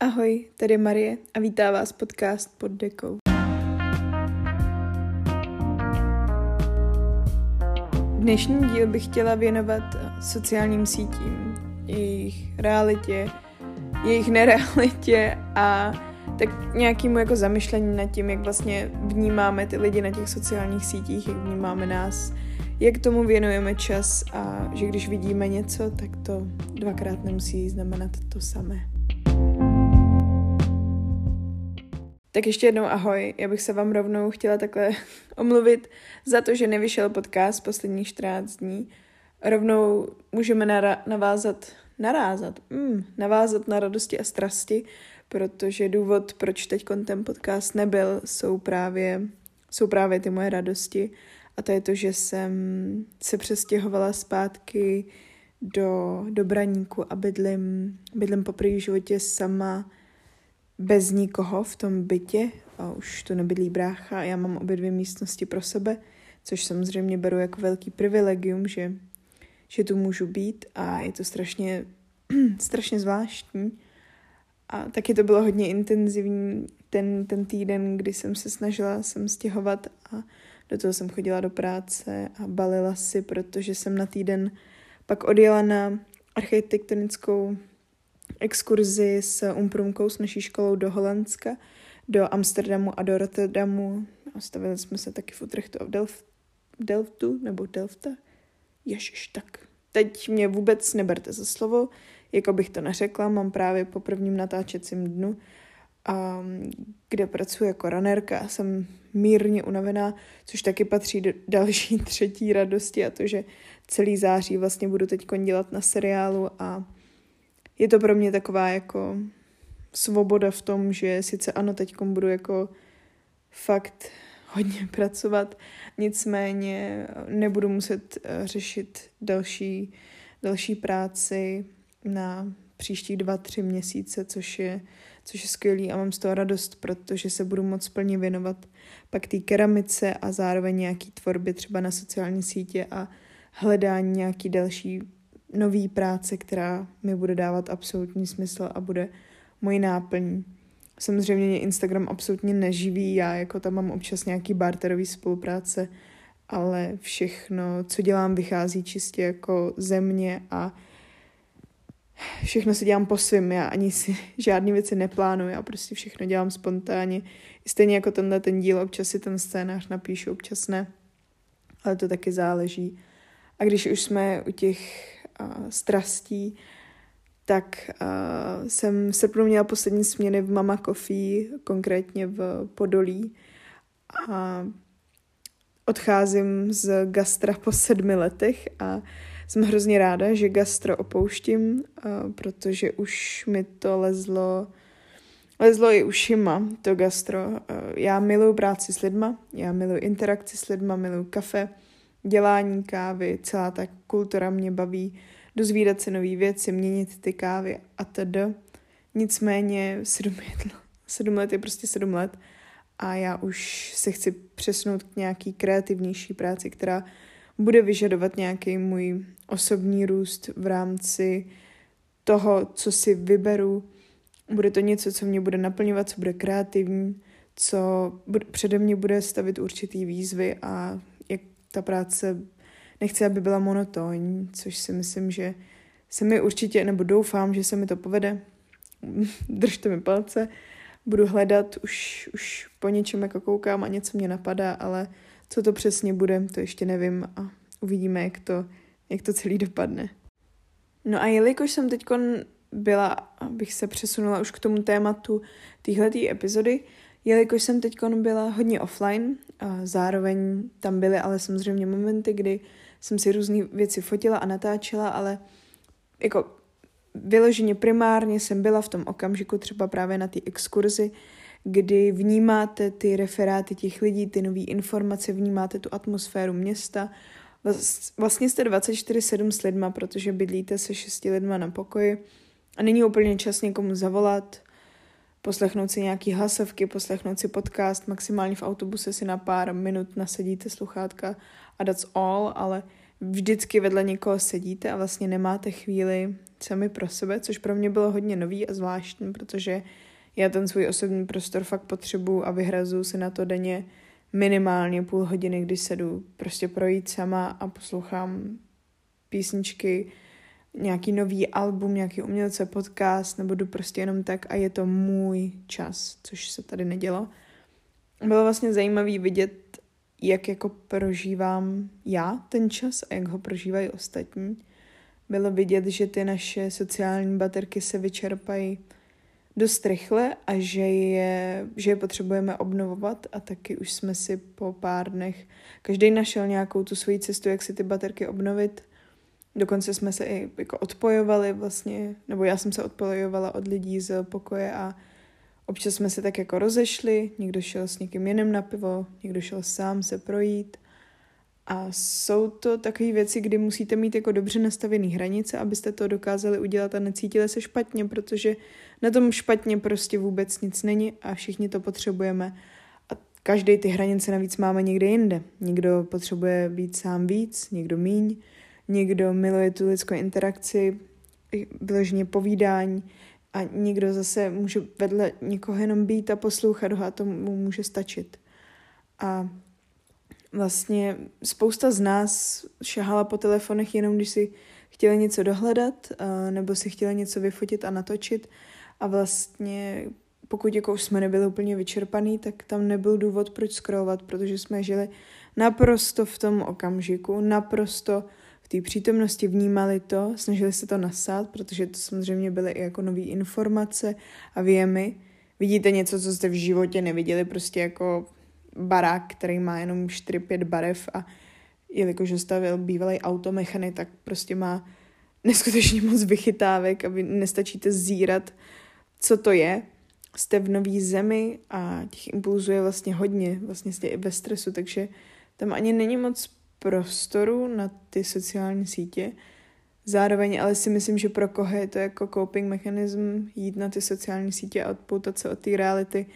Ahoj, tady Marie a vítá vás podcast pod dekou. Dnešní díl bych chtěla věnovat sociálním sítím, jejich realitě, jejich nerealitě a tak nějakému jako zamyšlení nad tím, jak vlastně vnímáme ty lidi na těch sociálních sítích, jak vnímáme nás, jak tomu věnujeme čas a že když vidíme něco, tak to dvakrát nemusí znamenat to samé. Tak ještě jednou ahoj, já bych se vám rovnou chtěla takhle omluvit za to, že nevyšel podcast posledních 14 dní. Rovnou můžeme nara- navázat, narázat, mm, navázat na radosti a strasti, protože důvod, proč teď ten podcast nebyl, jsou právě, jsou právě ty moje radosti. A to je to, že jsem se přestěhovala zpátky do, do Braníku a bydlím, bydlím po první životě sama bez nikoho v tom bytě. A už to nebydlí brácha a já mám obě dvě místnosti pro sebe, což samozřejmě beru jako velký privilegium, že, že tu můžu být a je to strašně, strašně zvláštní. A taky to bylo hodně intenzivní ten, ten týden, kdy jsem se snažila sem stěhovat a do toho jsem chodila do práce a balila si, protože jsem na týden pak odjela na architektonickou exkurzi s Umprumkou, s naší školou do Holandska, do Amsterdamu a do Rotterdamu. Stavili jsme se taky v Utrechtu a v Delf, Delftu, nebo Delfta. Ježiš, tak teď mě vůbec neberte za slovo, jako bych to neřekla, mám právě po prvním natáčecím dnu, a, kde pracuji jako runnerka a jsem mírně unavená, což taky patří do další třetí radosti a to, že celý září vlastně budu teď dělat na seriálu a je to pro mě taková jako svoboda v tom, že sice ano, teď budu jako fakt hodně pracovat, nicméně nebudu muset eh, řešit další, další práci na příští dva, tři měsíce, což je, což je skvělý a mám z toho radost, protože se budu moc plně věnovat pak té keramice a zároveň nějaký tvorbě třeba na sociální sítě a hledání nějaký další nový práce, která mi bude dávat absolutní smysl a bude mojí náplní. Samozřejmě mě Instagram absolutně neživí, já jako tam mám občas nějaký barterový spolupráce, ale všechno, co dělám, vychází čistě jako ze mě a všechno si dělám po svým, já ani si žádné věci neplánuji, já prostě všechno dělám spontánně. Stejně jako tenhle ten díl, občas si ten scénář napíšu, občas ne, ale to taky záleží. A když už jsme u těch uh, strastí, tak uh, jsem v srpnu měla poslední směny v Mama Coffee, konkrétně v Podolí. A odcházím z gastra po sedmi letech a jsem hrozně ráda, že gastro opouštím, uh, protože už mi to lezlo, lezlo i ušima, to gastro. Uh, já miluji práci s lidma, já miluji interakci s lidma, miluji kafe, dělání kávy, celá ta kultura mě baví, dozvídat se nové věci, měnit ty kávy a td. Nicméně sedm, let, sedm let je prostě sedm let a já už se chci přesnout k nějaký kreativnější práci, která bude vyžadovat nějaký můj osobní růst v rámci toho, co si vyberu. Bude to něco, co mě bude naplňovat, co bude kreativní, co přede mě bude stavit určitý výzvy a ta práce nechci, aby byla monotónní, což si myslím, že se mi určitě, nebo doufám, že se mi to povede. Držte mi palce. Budu hledat, už, už po něčem jako koukám a něco mě napadá, ale co to přesně bude, to ještě nevím a uvidíme, jak to, jak to celý dopadne. No a jelikož jsem teď byla, abych se přesunula už k tomu tématu téhletý epizody, jelikož jsem teď byla hodně offline, a zároveň tam byly ale samozřejmě momenty, kdy jsem si různé věci fotila a natáčela, ale jako vyloženě primárně jsem byla v tom okamžiku třeba právě na té exkurzi, kdy vnímáte ty referáty těch lidí, ty nové informace, vnímáte tu atmosféru města. Vlastně jste 24-7 s lidma, protože bydlíte se šesti lidma na pokoji a není úplně čas někomu zavolat, poslechnout si nějaký hlasovky, poslechnout si podcast, maximálně v autobuse si na pár minut nasadíte sluchátka a that's all, ale vždycky vedle někoho sedíte a vlastně nemáte chvíli sami pro sebe, což pro mě bylo hodně nový a zvláštní, protože já ten svůj osobní prostor fakt potřebuju a vyhrazu si na to denně minimálně půl hodiny, kdy sedu prostě projít sama a poslouchám písničky, nějaký nový album, nějaký umělce, podcast, nebo jdu prostě jenom tak a je to můj čas, což se tady nedělo. Bylo vlastně zajímavý vidět, jak jako prožívám já ten čas a jak ho prožívají ostatní. Bylo vidět, že ty naše sociální baterky se vyčerpají dost rychle a že je, že je potřebujeme obnovovat a taky už jsme si po pár dnech každý našel nějakou tu svoji cestu, jak si ty baterky obnovit. Dokonce jsme se i jako odpojovali vlastně, nebo já jsem se odpojovala od lidí z pokoje a občas jsme se tak jako rozešli, někdo šel s někým jiným na pivo, někdo šel sám se projít a jsou to takové věci, kdy musíte mít jako dobře nastavené hranice, abyste to dokázali udělat a necítili se špatně, protože na tom špatně prostě vůbec nic není a všichni to potřebujeme. A každý ty hranice navíc máme někde jinde. Někdo potřebuje být sám víc, někdo míň, někdo miluje tu lidskou interakci, vyloženě povídání a někdo zase může vedle někoho jenom být a poslouchat ho a to mu může stačit. A vlastně spousta z nás šahala po telefonech jenom, když si chtěli něco dohledat nebo si chtěli něco vyfotit a natočit a vlastně pokud jako už jsme nebyli úplně vyčerpaný, tak tam nebyl důvod, proč scrollovat, protože jsme žili naprosto v tom okamžiku, naprosto v té přítomnosti vnímali to, snažili se to nasát, protože to samozřejmě byly i jako nové informace a věmy. Vidíte něco, co jste v životě neviděli, prostě jako barák, který má jenom 4-5 barev a jelikož stavil bývalý automechany, tak prostě má neskutečně moc vychytávek a vy nestačíte zírat, co to je. Jste v nový zemi a těch impulzů je vlastně hodně, vlastně jste i ve stresu, takže tam ani není moc prostoru na ty sociální sítě. Zároveň ale si myslím, že pro koho je to jako coping mechanism jít na ty sociální sítě a odpoutat se od té reality,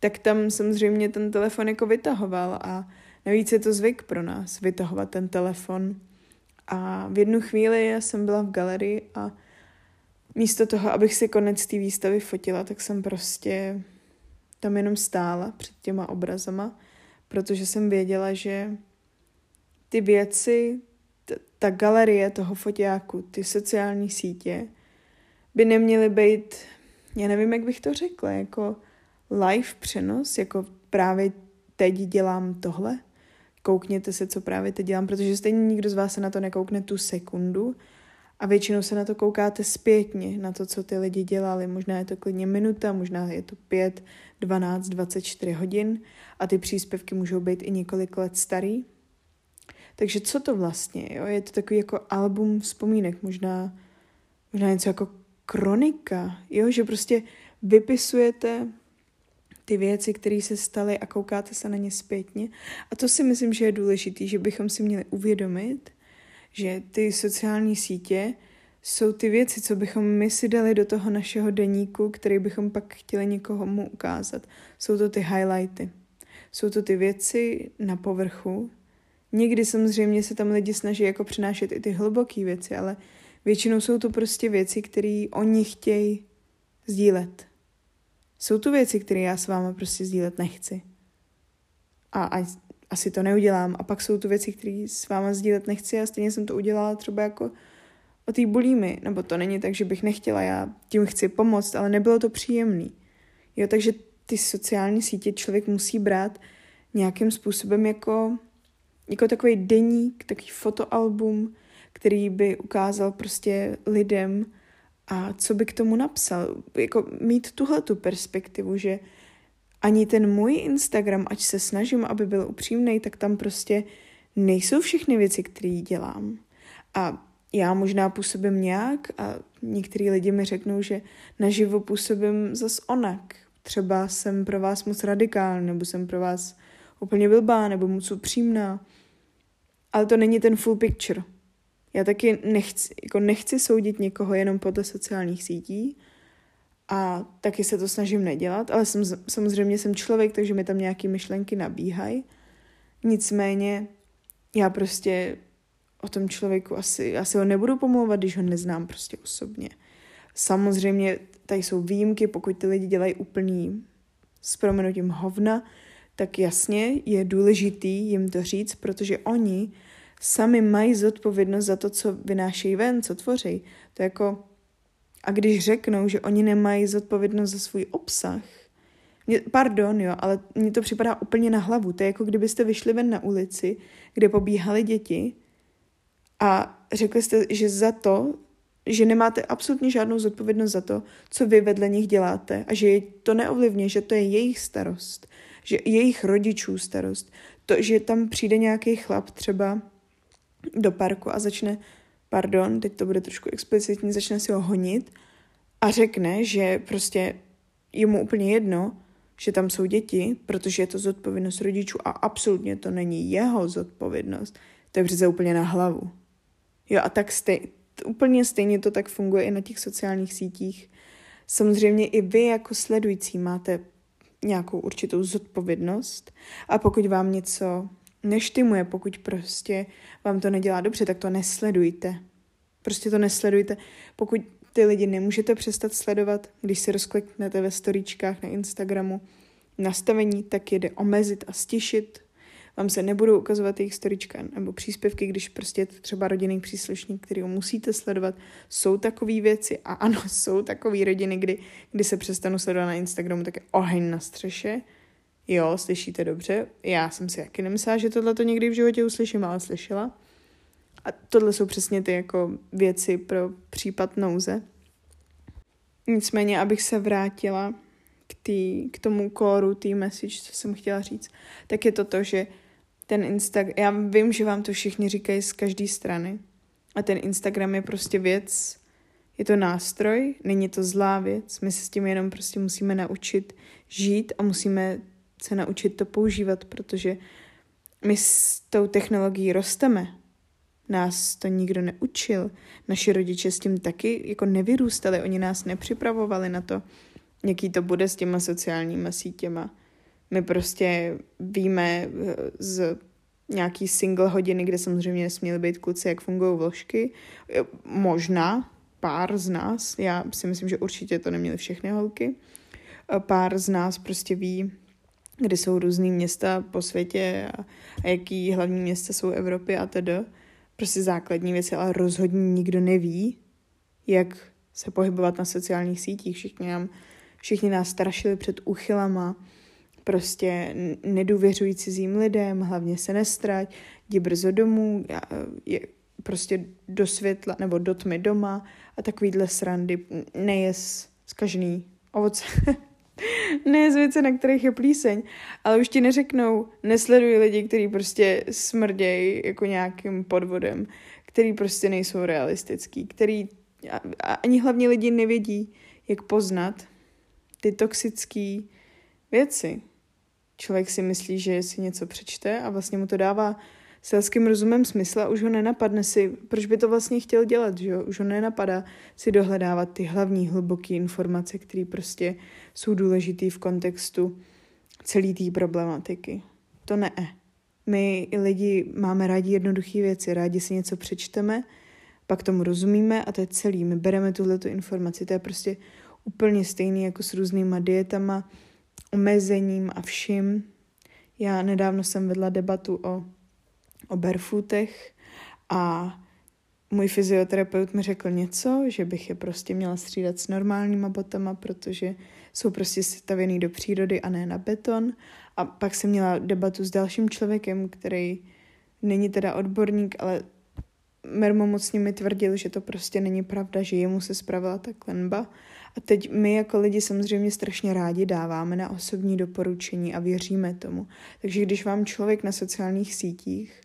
tak tam samozřejmě ten telefon jako vytahoval a navíc je to zvyk pro nás vytahovat ten telefon. A v jednu chvíli já jsem byla v galerii a místo toho, abych si konec té výstavy fotila, tak jsem prostě tam jenom stála před těma obrazama, protože jsem věděla, že ty věci, t- ta galerie toho foťáku, ty sociální sítě, by neměly být, já nevím, jak bych to řekla, jako live přenos, jako právě teď dělám tohle, koukněte se, co právě teď dělám, protože stejně nikdo z vás se na to nekoukne tu sekundu a většinou se na to koukáte zpětně, na to, co ty lidi dělali. Možná je to klidně minuta, možná je to 5, 12, 24 hodin a ty příspěvky můžou být i několik let starý. Takže co to vlastně jo? Je to takový jako album vzpomínek, možná, možná něco jako kronika, jo? že prostě vypisujete ty věci, které se staly a koukáte se na ně zpětně. A to si myslím, že je důležité, že bychom si měli uvědomit, že ty sociální sítě jsou ty věci, co bychom my si dali do toho našeho deníku, který bychom pak chtěli někomu ukázat. Jsou to ty highlighty. Jsou to ty věci na povrchu. Někdy samozřejmě se tam lidi snaží jako přinášet i ty hluboké věci, ale většinou jsou to prostě věci, které oni chtějí sdílet. Jsou tu věci, které já s váma prostě sdílet nechci. A, a asi to neudělám. A pak jsou tu věci, které s váma sdílet nechci a stejně jsem to udělala třeba jako o té bulími. Nebo to není tak, že bych nechtěla, já tím chci pomoct, ale nebylo to příjemný. Jo, takže ty sociální sítě člověk musí brát nějakým způsobem jako, jako takový deník, takový fotoalbum, který by ukázal prostě lidem, a co by k tomu napsal. Jako mít tuhle tu perspektivu, že ani ten můj Instagram, ať se snažím, aby byl upřímný, tak tam prostě nejsou všechny věci, které dělám. A já možná působím nějak a některý lidi mi řeknou, že naživo působím zas onak. Třeba jsem pro vás moc radikální, nebo jsem pro vás úplně blbá, nebo moc upřímná. Ale to není ten full picture. Já taky nechci, jako nechci soudit někoho jenom podle sociálních sítí a taky se to snažím nedělat, ale jsem, samozřejmě jsem člověk, takže mi tam nějaké myšlenky nabíhají. Nicméně já prostě o tom člověku asi, asi ho nebudu pomlouvat, když ho neznám prostě osobně. Samozřejmě tady jsou výjimky, pokud ty lidi dělají úplný s proměnutím hovna, tak jasně je důležitý jim to říct, protože oni sami mají zodpovědnost za to, co vynášejí ven, co tvoří. To jako, a když řeknou, že oni nemají zodpovědnost za svůj obsah, mě, pardon, jo, ale mně to připadá úplně na hlavu. To je jako kdybyste vyšli ven na ulici, kde pobíhali děti a řekli jste, že za to, že nemáte absolutně žádnou zodpovědnost za to, co vy vedle nich děláte a že to neovlivně, že to je jejich starost, že jejich rodičů starost. To, že tam přijde nějaký chlap třeba do parku a začne, pardon, teď to bude trošku explicitní, začne si ho honit a řekne, že prostě je mu úplně jedno, že tam jsou děti, protože je to zodpovědnost rodičů a absolutně to není jeho zodpovědnost. To je přece úplně na hlavu. Jo a tak stej, úplně stejně to tak funguje i na těch sociálních sítích. Samozřejmě i vy jako sledující máte nějakou určitou zodpovědnost a pokud vám něco neštimuje, pokud prostě vám to nedělá dobře, tak to nesledujte. Prostě to nesledujte. Pokud ty lidi nemůžete přestat sledovat, když si rozkliknete ve storíčkách na Instagramu nastavení, tak jde omezit a stišit. Vám se nebudou ukazovat jejich storička nebo příspěvky, když prostě je to třeba rodinný příslušník, který ho musíte sledovat. Jsou takové věci a ano, jsou takové rodiny, kdy, kdy se přestanu sledovat na Instagramu, tak je oheň na střeše. Jo, slyšíte dobře. Já jsem si jaký nemyslela, že tohle to někdy v životě uslyším, ale slyšela. A tohle jsou přesně ty jako věci pro případ nouze. Nicméně, abych se vrátila k, tý, k tomu kóru, tý message, co jsem chtěla říct, tak je to to, že ten Instagram, já vím, že vám to všichni říkají z každé strany a ten Instagram je prostě věc, je to nástroj, není to zlá věc, my se s tím jenom prostě musíme naučit žít a musíme se naučit to používat, protože my s tou technologií rosteme. Nás to nikdo neučil. Naši rodiče s tím taky jako nevyrůstali. Oni nás nepřipravovali na to, jaký to bude s těma sociálníma sítěma. My prostě víme eh, z nějaký single hodiny, kde samozřejmě nesměly být kluci, jak fungují vložky. Možná pár z nás, já si myslím, že určitě to neměly všechny holky, pár z nás prostě ví, kde jsou různý města po světě a, a jaký hlavní města jsou Evropy a tedy. Prostě základní věci, ale rozhodně nikdo neví, jak se pohybovat na sociálních sítích. Všichni, nám, všichni nás strašili před uchylama, prostě nedůvěřují cizím lidem, hlavně se nestrať, jdi brzo domů, je, prostě do světla nebo do tmy doma a takovýhle srandy, nejes zkažený ovoce. ne z věce, na kterých je plíseň, ale už ti neřeknou, nesleduj lidi, kteří prostě smrdějí jako nějakým podvodem, který prostě nejsou realistický, který a, a ani hlavně lidi nevědí, jak poznat ty toxické věci. Člověk si myslí, že si něco přečte a vlastně mu to dává selským rozumem smysl a už ho nenapadne si, proč by to vlastně chtěl dělat, že jo? Už ho nenapadá si dohledávat ty hlavní hluboké informace, které prostě jsou důležité v kontextu celé té problematiky. To ne. My lidi máme rádi jednoduché věci, rádi si něco přečteme, pak tomu rozumíme a to je celý. My bereme tuhleto informaci, to je prostě úplně stejný jako s různýma dietama, omezením a vším. Já nedávno jsem vedla debatu o o barefootech a můj fyzioterapeut mi řekl něco, že bych je prostě měla střídat s normálníma botama, protože jsou prostě stavěný do přírody a ne na beton. A pak jsem měla debatu s dalším člověkem, který není teda odborník, ale mermomocně mi tvrdil, že to prostě není pravda, že jemu se spravila ta klenba. A teď my jako lidi samozřejmě strašně rádi dáváme na osobní doporučení a věříme tomu. Takže když vám člověk na sociálních sítích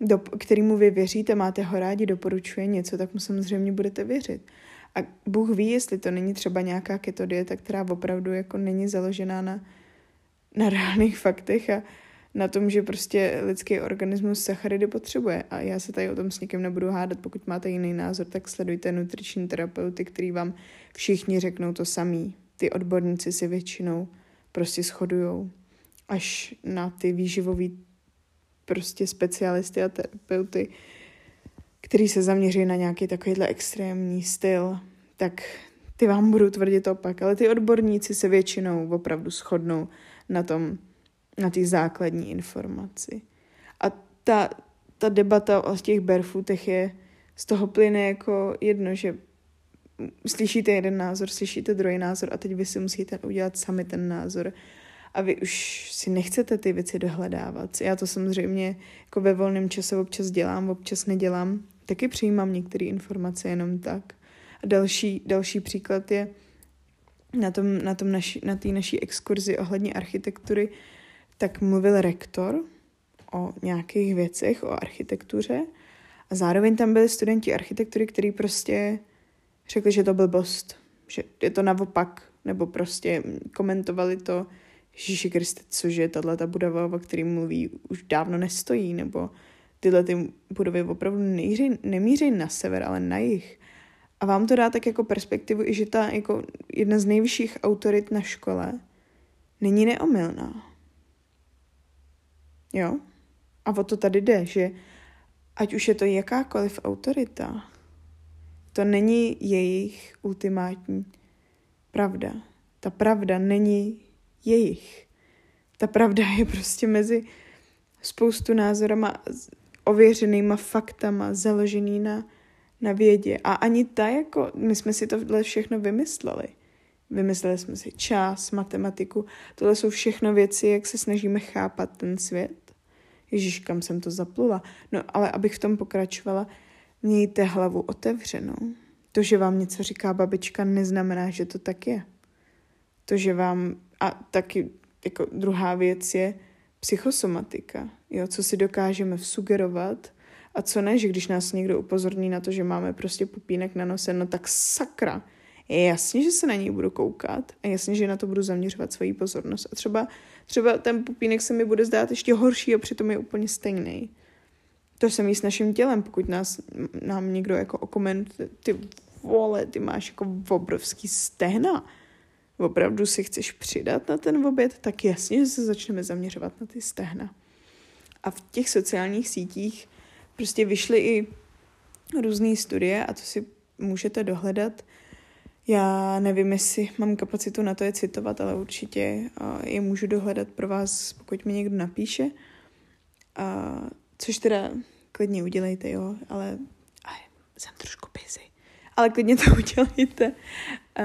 do, kterýmu vy věříte, máte ho rádi, doporučuje něco, tak mu samozřejmě budete věřit. A Bůh ví, jestli to není třeba nějaká keto dieta, která opravdu jako není založená na, na reálných faktech a na tom, že prostě lidský organismus sacharidy potřebuje. A já se tady o tom s někým nebudu hádat. Pokud máte jiný názor, tak sledujte nutriční terapeuty, který vám všichni řeknou to samý. Ty odborníci si většinou prostě shodujou až na ty výživové prostě specialisty a terapeuty, který se zaměří na nějaký takovýhle extrémní styl, tak ty vám budu tvrdit opak, ale ty odborníci se většinou opravdu shodnou na tom, na té základní informaci. A ta, ta debata o těch barefootech je, z toho plyne jako jedno, že slyšíte jeden názor, slyšíte druhý názor a teď vy si musíte udělat sami ten názor. A vy už si nechcete ty věci dohledávat. Já to samozřejmě jako ve volném čase občas dělám, občas nedělám. Taky přijímám některé informace jenom tak. A další, další příklad je na tom, na tom naši, na té naší exkurzi ohledně architektury, tak mluvil rektor o nějakých věcech, o architektuře a zároveň tam byli studenti architektury, kteří prostě řekli, že to byl bost, že je to naopak, nebo prostě komentovali to, Ježíši Kriste, cože tahle ta budova, o který mluví, už dávno nestojí, nebo tyhle ty budovy opravdu nejří, nemíří na sever, ale na jih. A vám to dá tak jako perspektivu, i že ta jako jedna z nejvyšších autorit na škole není neomylná. Jo? A o to tady jde, že ať už je to jakákoliv autorita, to není jejich ultimátní pravda. Ta pravda není jejich. Ta pravda je prostě mezi spoustu názorama, ověřenýma faktama, založený na, na vědě. A ani ta, jako, my jsme si tohle všechno vymysleli. Vymysleli jsme si čas, matematiku. Tohle jsou všechno věci, jak se snažíme chápat ten svět. Ježíš, kam jsem to zaplula. No ale abych v tom pokračovala, mějte hlavu otevřenou. To, že vám něco říká babička, neznamená, že to tak je. To, že vám... A taky jako druhá věc je psychosomatika. Jo, co si dokážeme vsugerovat a co ne, že když nás někdo upozorní na to, že máme prostě pupínek na nose, no tak sakra. Je jasně, že se na něj budu koukat a jasně, že na to budu zaměřovat svoji pozornost. A třeba, třeba ten pupínek se mi bude zdát ještě horší a přitom je úplně stejný. To se s naším tělem, pokud nás, nám někdo jako okomentuje, ty vole, ty máš jako obrovský stehna, opravdu si chceš přidat na ten oběd, tak jasně, že se začneme zaměřovat na ty stehna. A v těch sociálních sítích prostě vyšly i různé studie a to si můžete dohledat. Já nevím, jestli mám kapacitu na to je citovat, ale určitě je můžu dohledat pro vás, pokud mi někdo napíše. A, což teda klidně udělejte, jo, ale aj, jsem trošku busy. Ale klidně to udělejte. A,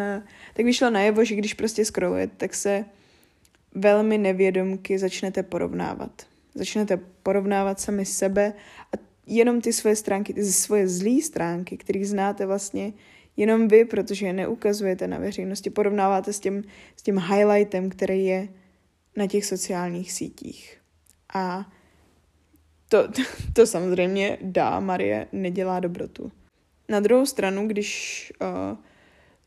tak vyšlo najevo, že když prostě scrollujete, tak se velmi nevědomky začnete porovnávat. Začnete porovnávat sami sebe a jenom ty svoje stránky, ty svoje zlé stránky, které znáte vlastně jenom vy, protože je neukazujete na veřejnosti, porovnáváte s tím, s tím highlightem, který je na těch sociálních sítích. A to, to, to samozřejmě dá, Marie nedělá dobrotu. Na druhou stranu, když uh,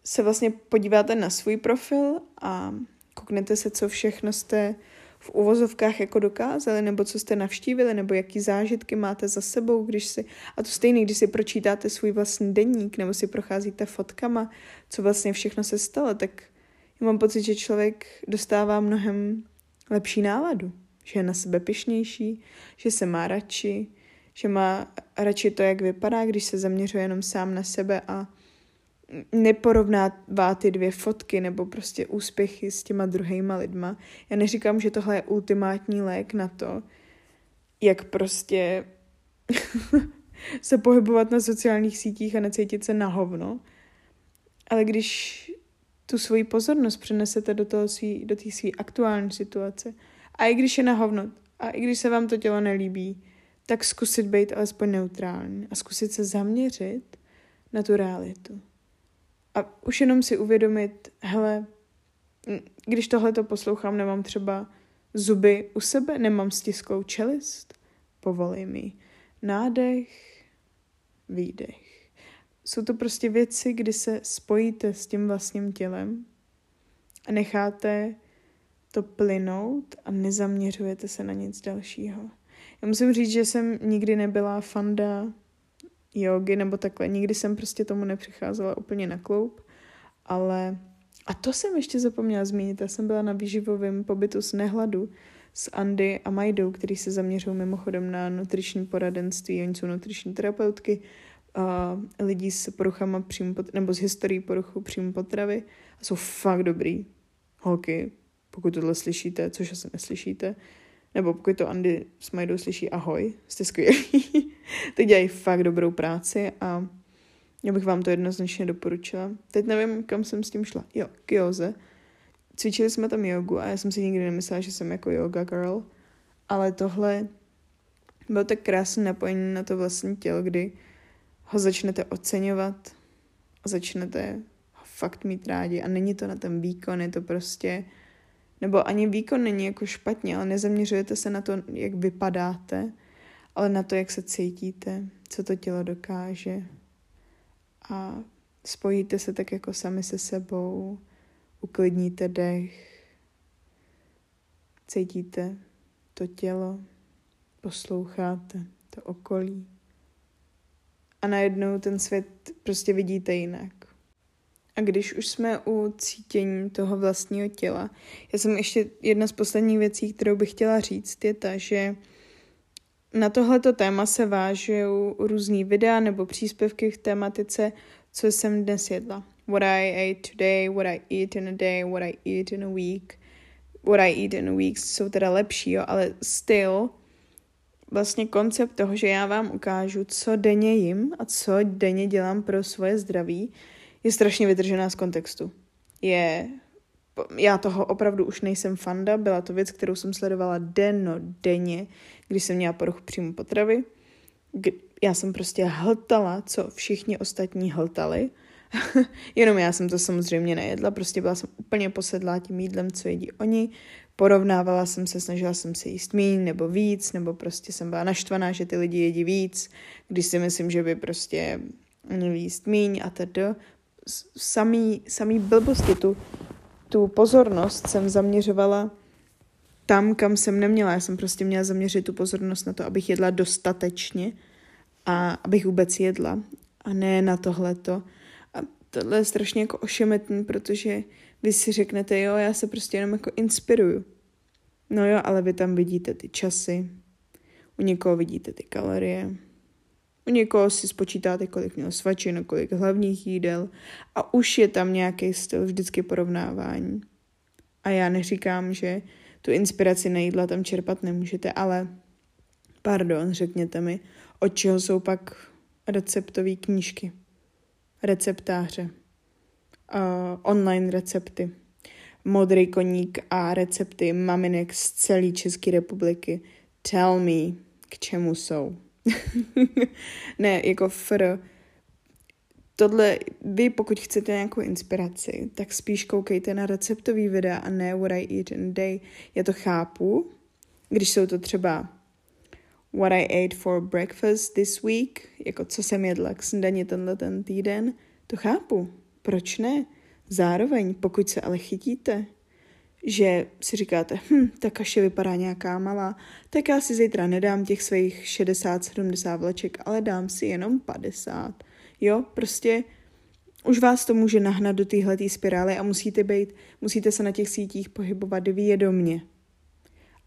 se vlastně podíváte na svůj profil a kouknete se, co všechno jste v uvozovkách jako dokázali, nebo co jste navštívili, nebo jaký zážitky máte za sebou, když si, a to stejný, když si pročítáte svůj vlastní denník, nebo si procházíte fotkama, co vlastně všechno se stalo, tak mám pocit, že člověk dostává mnohem lepší náladu, že je na sebe pišnější, že se má radši, že má radši to, jak vypadá, když se zaměřuje jenom sám na sebe a neporovnává ty dvě fotky nebo prostě úspěchy s těma druhýma lidma. Já neříkám, že tohle je ultimátní lék na to, jak prostě se pohybovat na sociálních sítích a necítit se na hovno. Ale když tu svoji pozornost přenesete do, toho svý, do té své aktuální situace a i když je na hovno a i když se vám to tělo nelíbí, tak zkusit být alespoň neutrální a zkusit se zaměřit na tu realitu. A už jenom si uvědomit, hele, když tohle to poslouchám, nemám třeba zuby u sebe, nemám stisklou čelist, povolej mi nádech, výdech. Jsou to prostě věci, kdy se spojíte s tím vlastním tělem a necháte to plynout a nezaměřujete se na nic dalšího. Já musím říct, že jsem nikdy nebyla fanda jogy nebo takhle. Nikdy jsem prostě tomu nepřicházela úplně na kloup, ale a to jsem ještě zapomněla zmínit. Já jsem byla na výživovém pobytu z nehladu, s Andy a Majdou, který se zaměřují mimochodem na nutriční poradenství. Oni jsou nutriční terapeutky uh, lidí s poruchama příjmu, nebo s historií poruchu příjmu potravy a jsou fakt dobrý holky, pokud tohle slyšíte, což asi neslyšíte, nebo pokud to Andy s Majdou slyší, ahoj, jste skvělí. Ty dělají fakt dobrou práci a já bych vám to jednoznačně doporučila. Teď nevím, kam jsem s tím šla. Jo, k joze. Cvičili jsme tam jogu a já jsem si nikdy nemyslela, že jsem jako yoga girl, ale tohle bylo tak krásné napojení na to vlastní tělo, kdy ho začnete oceňovat a začnete ho fakt mít rádi a není to na ten výkon, je to prostě nebo ani výkon není jako špatně, ale nezaměřujete se na to, jak vypadáte, ale na to, jak se cítíte, co to tělo dokáže. A spojíte se tak jako sami se sebou, uklidníte dech, cítíte to tělo, posloucháte to okolí. A najednou ten svět prostě vidíte jinak. A když už jsme u cítění toho vlastního těla, já jsem ještě jedna z posledních věcí, kterou bych chtěla říct, je ta, že na tohleto téma se vážou různý videa nebo příspěvky v tématice, co jsem dnes jedla. What I ate today, what I eat in a day, what I eat in a week. What I eat in a week jsou teda lepší, jo, ale still vlastně koncept toho, že já vám ukážu, co denně jim a co denně dělám pro svoje zdraví, je strašně vytržená z kontextu. Je, já toho opravdu už nejsem fanda, byla to věc, kterou jsem sledovala denno, denně, když jsem měla poruchu příjmu potravy. Já jsem prostě hltala, co všichni ostatní hltali. Jenom já jsem to samozřejmě nejedla, prostě byla jsem úplně posedlá tím jídlem, co jedí oni. Porovnávala jsem se, snažila jsem se jíst míň nebo víc, nebo prostě jsem byla naštvaná, že ty lidi jedí víc, když si myslím, že by prostě měli jíst míň a tedy samý, samý blbosti, tu, tu pozornost jsem zaměřovala tam, kam jsem neměla. Já jsem prostě měla zaměřit tu pozornost na to, abych jedla dostatečně a abych vůbec jedla a ne na tohleto. A tohle je strašně jako ošemetný, protože vy si řeknete, jo, já se prostě jenom jako inspiruju. No jo, ale vy tam vidíte ty časy, u někoho vidíte ty kalorie, u někoho si spočítáte, kolik měl svačin, kolik hlavních jídel a už je tam nějaký styl vždycky porovnávání. A já neříkám, že tu inspiraci na jídla tam čerpat nemůžete, ale pardon, řekněte mi, od čeho jsou pak receptové knížky, receptáře, uh, online recepty, modrý koník a recepty maminek z celé České republiky. Tell me, k čemu jsou. ne, jako fr. Tohle, vy pokud chcete nějakou inspiraci, tak spíš koukejte na receptový videa a ne what I eat in a day. Já to chápu, když jsou to třeba what I ate for breakfast this week, jako co jsem jedla k snídani tenhle ten týden, to chápu. Proč ne? Zároveň, pokud se ale chytíte, že si říkáte, hm, ta kaše vypadá nějaká malá, tak já si zítra nedám těch svých 60-70 vleček, ale dám si jenom 50. Jo, prostě už vás to může nahnat do téhle spirály a musíte být, musíte se na těch sítích pohybovat vědomně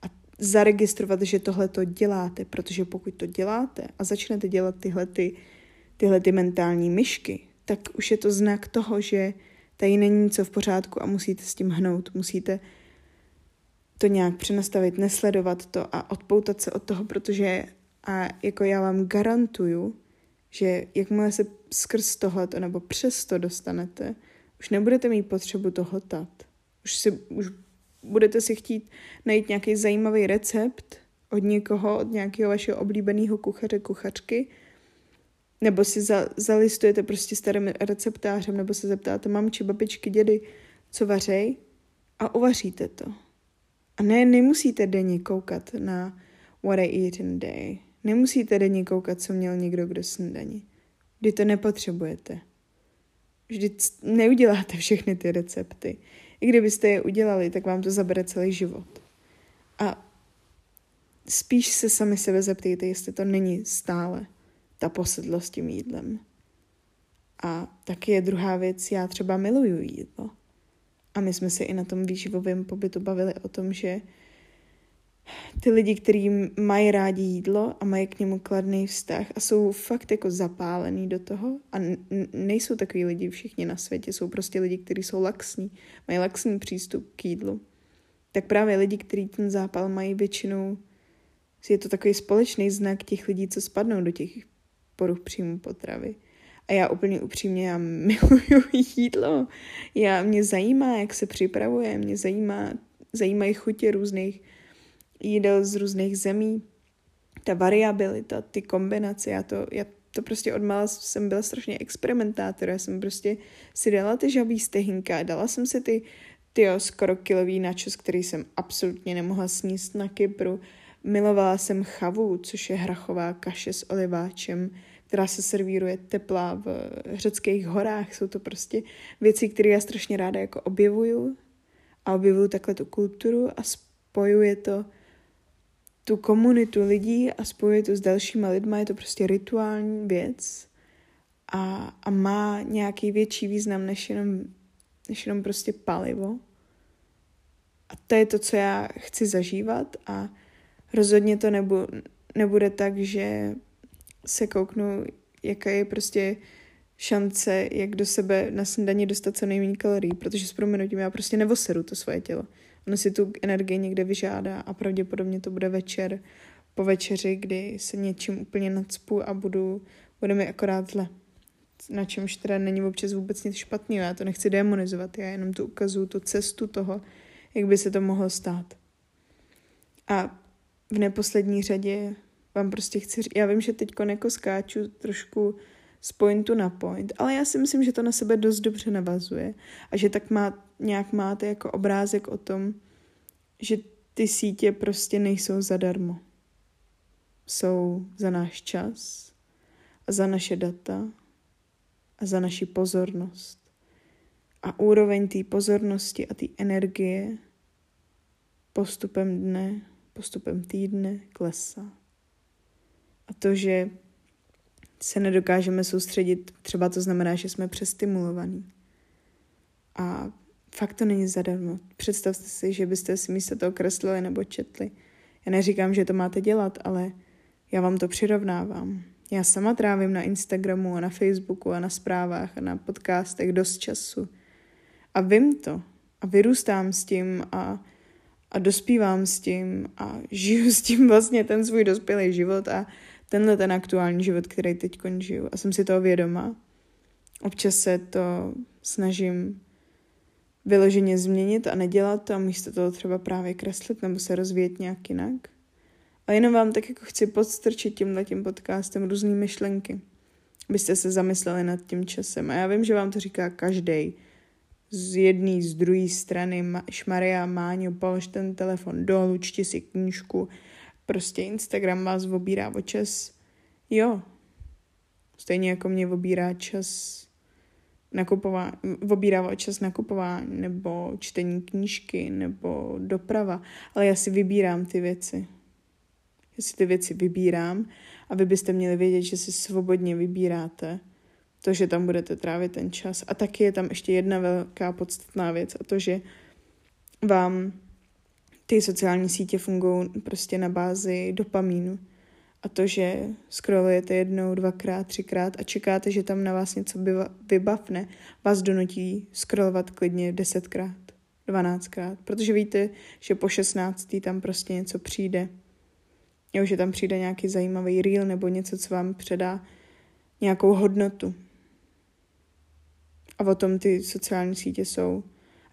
a zaregistrovat, že tohle to děláte, protože pokud to děláte a začnete dělat tyhle, ty, tyhle ty mentální myšky, tak už je to znak toho, že tady není něco v pořádku a musíte s tím hnout, musíte to nějak přenastavit, nesledovat to a odpoutat se od toho, protože a jako já vám garantuju, že jakmile se skrz tohleto nebo přes to dostanete, už nebudete mít potřebu to hotat. Už, si, už budete si chtít najít nějaký zajímavý recept od někoho, od nějakého vašeho oblíbeného kuchaře, kuchařky, nebo si za, zalistujete prostě starým receptářem, nebo se zeptáte mamči, babičky, dědy, co vařej a uvaříte to. A ne, nemusíte denně koukat na what I eat in day. Nemusíte denně koukat, co měl někdo kdo snídaní. Kdy to nepotřebujete. Vždy neuděláte všechny ty recepty. I kdybyste je udělali, tak vám to zabere celý život. A spíš se sami sebe zeptejte, jestli to není stále ta posedlost tím jídlem. A taky je druhá věc, já třeba miluju jídlo. A my jsme se i na tom výživovém pobytu bavili o tom, že ty lidi, kteří mají rádi jídlo a mají k němu kladný vztah a jsou fakt jako zapálený do toho a nejsou takový lidi všichni na světě, jsou prostě lidi, kteří jsou laxní, mají laxní přístup k jídlu. Tak právě lidi, kteří ten zápal mají většinou, je to takový společný znak těch lidí, co spadnou do těch poruch příjmu potravy. A já úplně upřímně, já miluju jídlo. Já, mě zajímá, jak se připravuje, mě zajímá, zajímají chutě různých jídel z různých zemí, ta variabilita, ty kombinace, já to, já to prostě odmala jsem byla strašně experimentátor, já jsem prostě si dala ty žabí stehynka, dala jsem si ty, ty skoro kilový načos, který jsem absolutně nemohla sníst na Kypru, milovala jsem chavu, což je hrachová kaše s oliváčem, která se servíruje teplá v řeckých horách. Jsou to prostě věci, které já strašně ráda jako objevuju a objevuju takhle tu kulturu a spojuje to tu komunitu lidí a spojuje to s dalšíma lidma, je to prostě rituální věc a, a má nějaký větší význam než jenom, než jenom prostě palivo. A to je to, co já chci zažívat a rozhodně to nebu, nebude tak, že se kouknu, jaká je prostě šance, jak do sebe na snídaní dostat co nejméně kalorií, protože s proměnutím já prostě nevoseru to svoje tělo. Ono si tu energii někde vyžádá a pravděpodobně to bude večer po večeři, kdy se něčím úplně nadspu a budu, bude mi akorát zle. Na čemž teda není občas vůbec nic špatného, já to nechci demonizovat, já jenom tu ukazuju tu cestu toho, jak by se to mohlo stát. A v neposlední řadě vám prostě chci říct, já vím, že teď jako skáču trošku z pointu na point, ale já si myslím, že to na sebe dost dobře navazuje a že tak má, nějak máte jako obrázek o tom, že ty sítě prostě nejsou zadarmo. Jsou za náš čas a za naše data a za naši pozornost. A úroveň té pozornosti a té energie postupem dne, postupem týdne klesá. A to, že se nedokážeme soustředit, třeba to znamená, že jsme přestimulovaní. A fakt to není zadarmo. Představte si, že byste si místo toho kreslili nebo četli. Já neříkám, že to máte dělat, ale já vám to přirovnávám. Já sama trávím na Instagramu a na Facebooku a na zprávách a na podcastech dost času. A vím to. A vyrůstám s tím a, a dospívám s tím a žiju s tím vlastně ten svůj dospělý život a tenhle ten aktuální život, který teď končím a jsem si toho vědoma. Občas se to snažím vyloženě změnit a nedělat a místo toho třeba právě kreslit nebo se rozvíjet nějak jinak. A jenom vám tak jako chci podstrčit tímhle tím podcastem různé myšlenky, abyste se zamysleli nad tím časem. A já vím, že vám to říká každý z jedné, z druhé strany, šmaria, Máňo, polož ten telefon dolů, čti si knížku, prostě Instagram vás obírá o čas. Jo, stejně jako mě obírá čas nakupování, obírá o čas nakupování, nebo čtení knížky, nebo doprava, ale já si vybírám ty věci. Já si ty věci vybírám a vy byste měli vědět, že si svobodně vybíráte to, že tam budete trávit ten čas. A taky je tam ještě jedna velká podstatná věc a to, že vám ty sociální sítě fungují prostě na bázi dopamínu. A to, že scrollujete jednou, dvakrát, třikrát a čekáte, že tam na vás něco vybavne, vás donutí scrollovat klidně desetkrát, dvanáctkrát, protože víte, že po šestnáctý tam prostě něco přijde. Jo, že tam přijde nějaký zajímavý reel nebo něco, co vám předá nějakou hodnotu. A o tom ty sociální sítě jsou.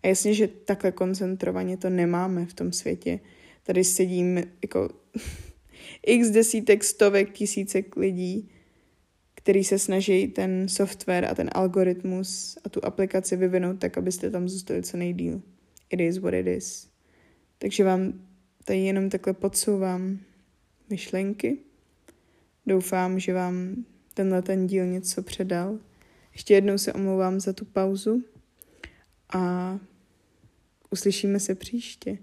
A jasně, že takhle koncentrovaně to nemáme v tom světě. Tady sedím jako x desítek, stovek, tisícek lidí, který se snaží ten software a ten algoritmus a tu aplikaci vyvinout tak, abyste tam zůstali co nejdíl. It is what it is. Takže vám tady jenom takhle podsouvám myšlenky. Doufám, že vám tenhle ten díl něco předal. Ještě jednou se omlouvám za tu pauzu a uslyšíme se příště.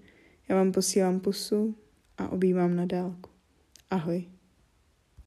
Já vám posílám pusu a objímám na dálku. Ahoj.